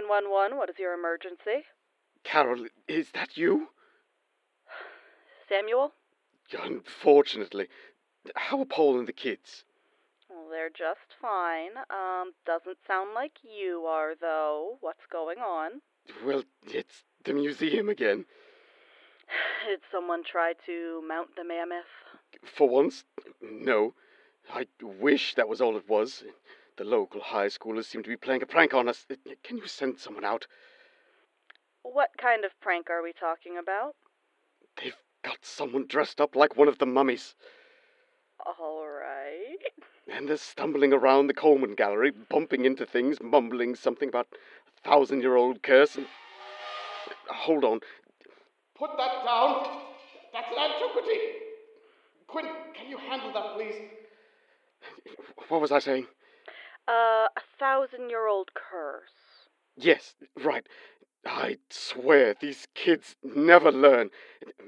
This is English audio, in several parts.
911, what is your emergency? Carol, is that you? Samuel? Unfortunately. How are Paul and the kids? Well, they're just fine. Um, doesn't sound like you are, though. What's going on? Well, it's the museum again. Did someone try to mount the mammoth? For once, no. I wish that was all it was. The local high schoolers seem to be playing a prank on us. Can you send someone out? What kind of prank are we talking about? They've got someone dressed up like one of the mummies. All right. And they're stumbling around the Coleman Gallery, bumping into things, mumbling something about a thousand year old curse and. Uh, hold on. Put that down! That's an antiquity! Quinn, can you handle that, please? What was I saying? Uh, a thousand year old curse. Yes, right. I swear these kids never learn.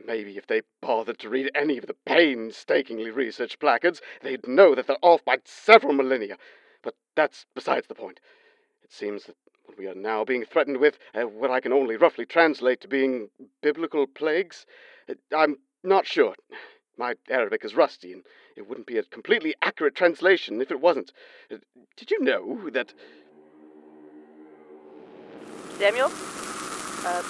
Maybe if they bothered to read any of the painstakingly researched placards, they'd know that they're off by several millennia. But that's besides the point. It seems that what we are now being threatened with, uh, what I can only roughly translate to being biblical plagues, uh, I'm not sure. My Arabic is rusty, and it wouldn't be a completely accurate translation if it wasn't. Uh, did you know that. Samuel? Uh,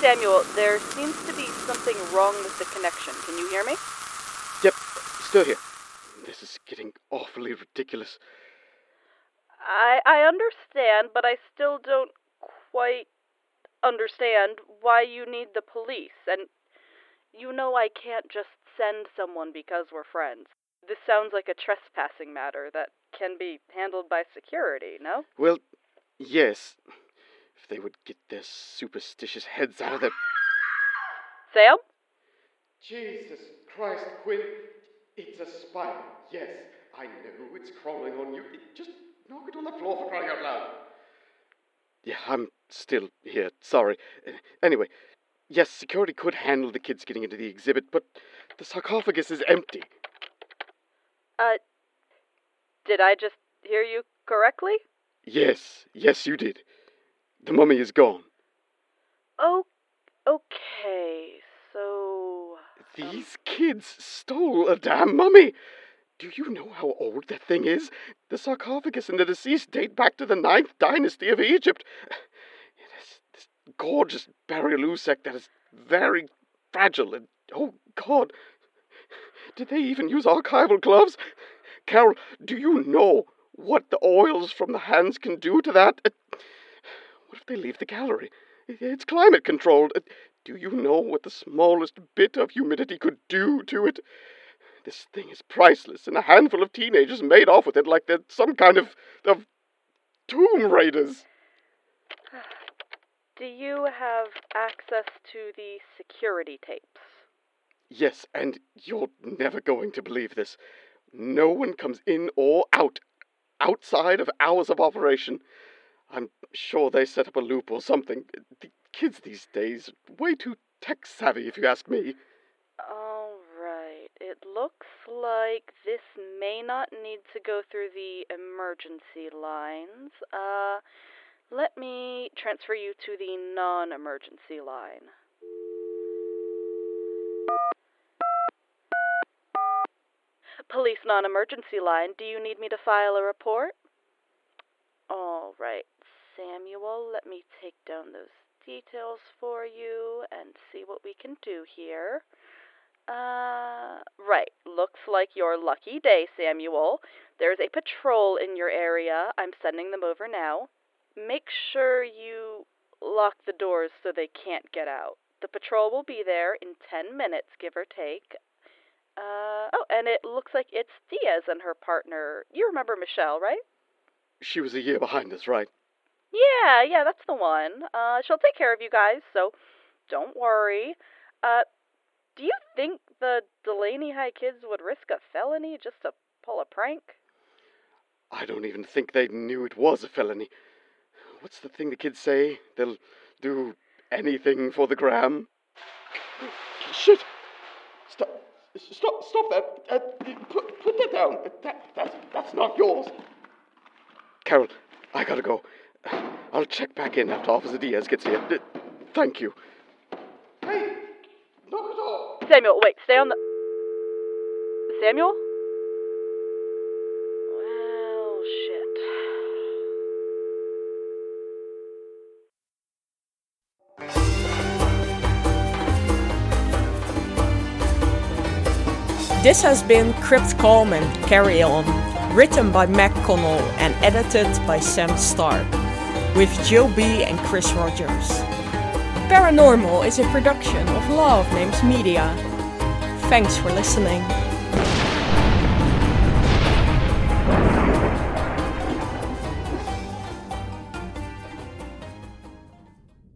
Samuel, there seems to be something wrong with the connection. Can you hear me? Yep, still here. This is getting awfully ridiculous. I I understand, but I still don't quite understand why you need the police. And you know I can't just send someone because we're friends. This sounds like a trespassing matter that can be handled by security, no? Well, yes. If they would get their superstitious heads out of their. Sam? Jesus Christ, Quinn. It's a spider. Yes, I know it's crawling on you. It just knock it on the floor for crying out loud. Yeah, I'm still here. Sorry. Uh, Anyway, yes, security could handle the kids getting into the exhibit, but the sarcophagus is empty. Uh, did I just hear you correctly? Yes, yes, you did. The mummy is gone. Oh, okay. So. These kids stole a damn mummy. Do you know how old that thing is? The sarcophagus and the deceased date back to the ninth dynasty of Egypt. Gorgeous oosac that is very fragile and oh God, did they even use archival gloves? Carol, do you know what the oils from the hands can do to that? What if they leave the gallery? It's climate controlled. Do you know what the smallest bit of humidity could do to it? This thing is priceless, and a handful of teenagers made off with it like they're some kind of of tomb raiders. Do you have access to the security tapes? Yes, and you're never going to believe this. No one comes in or out outside of hours of operation. I'm sure they set up a loop or something. The kids these days are way too tech savvy, if you ask me. All right. It looks like this may not need to go through the emergency lines. Uh, let me transfer you to the non emergency line. Police non emergency line, do you need me to file a report? All right, Samuel, let me take down those details for you and see what we can do here. Uh, right. Looks like your lucky day, Samuel. There's a patrol in your area. I'm sending them over now. Make sure you lock the doors so they can't get out. The patrol will be there in 10 minutes, give or take. Uh, oh, and it looks like it's Diaz and her partner. You remember Michelle, right? She was a year behind us, right? Yeah, yeah, that's the one. Uh, she'll take care of you guys, so don't worry. Uh, do you think the Delaney High kids would risk a felony just to pull a prank? I don't even think they knew it was a felony. What's the thing the kids say? They'll do anything for the gram? Shit! Stop! Stop! Stop that! Uh, put, put that down. That, that's, that's not yours. Carol, I gotta go. I'll check back in after Officer Diaz gets here. D- thank you. Hey, knock it off. Samuel, wait, stay on the. Samuel? This has been Crypt and Carry On, written by Meg Connell and edited by Sam Stark, with Jill Bee and Chris Rogers. Paranormal is a production of Law of Names Media. Thanks for listening.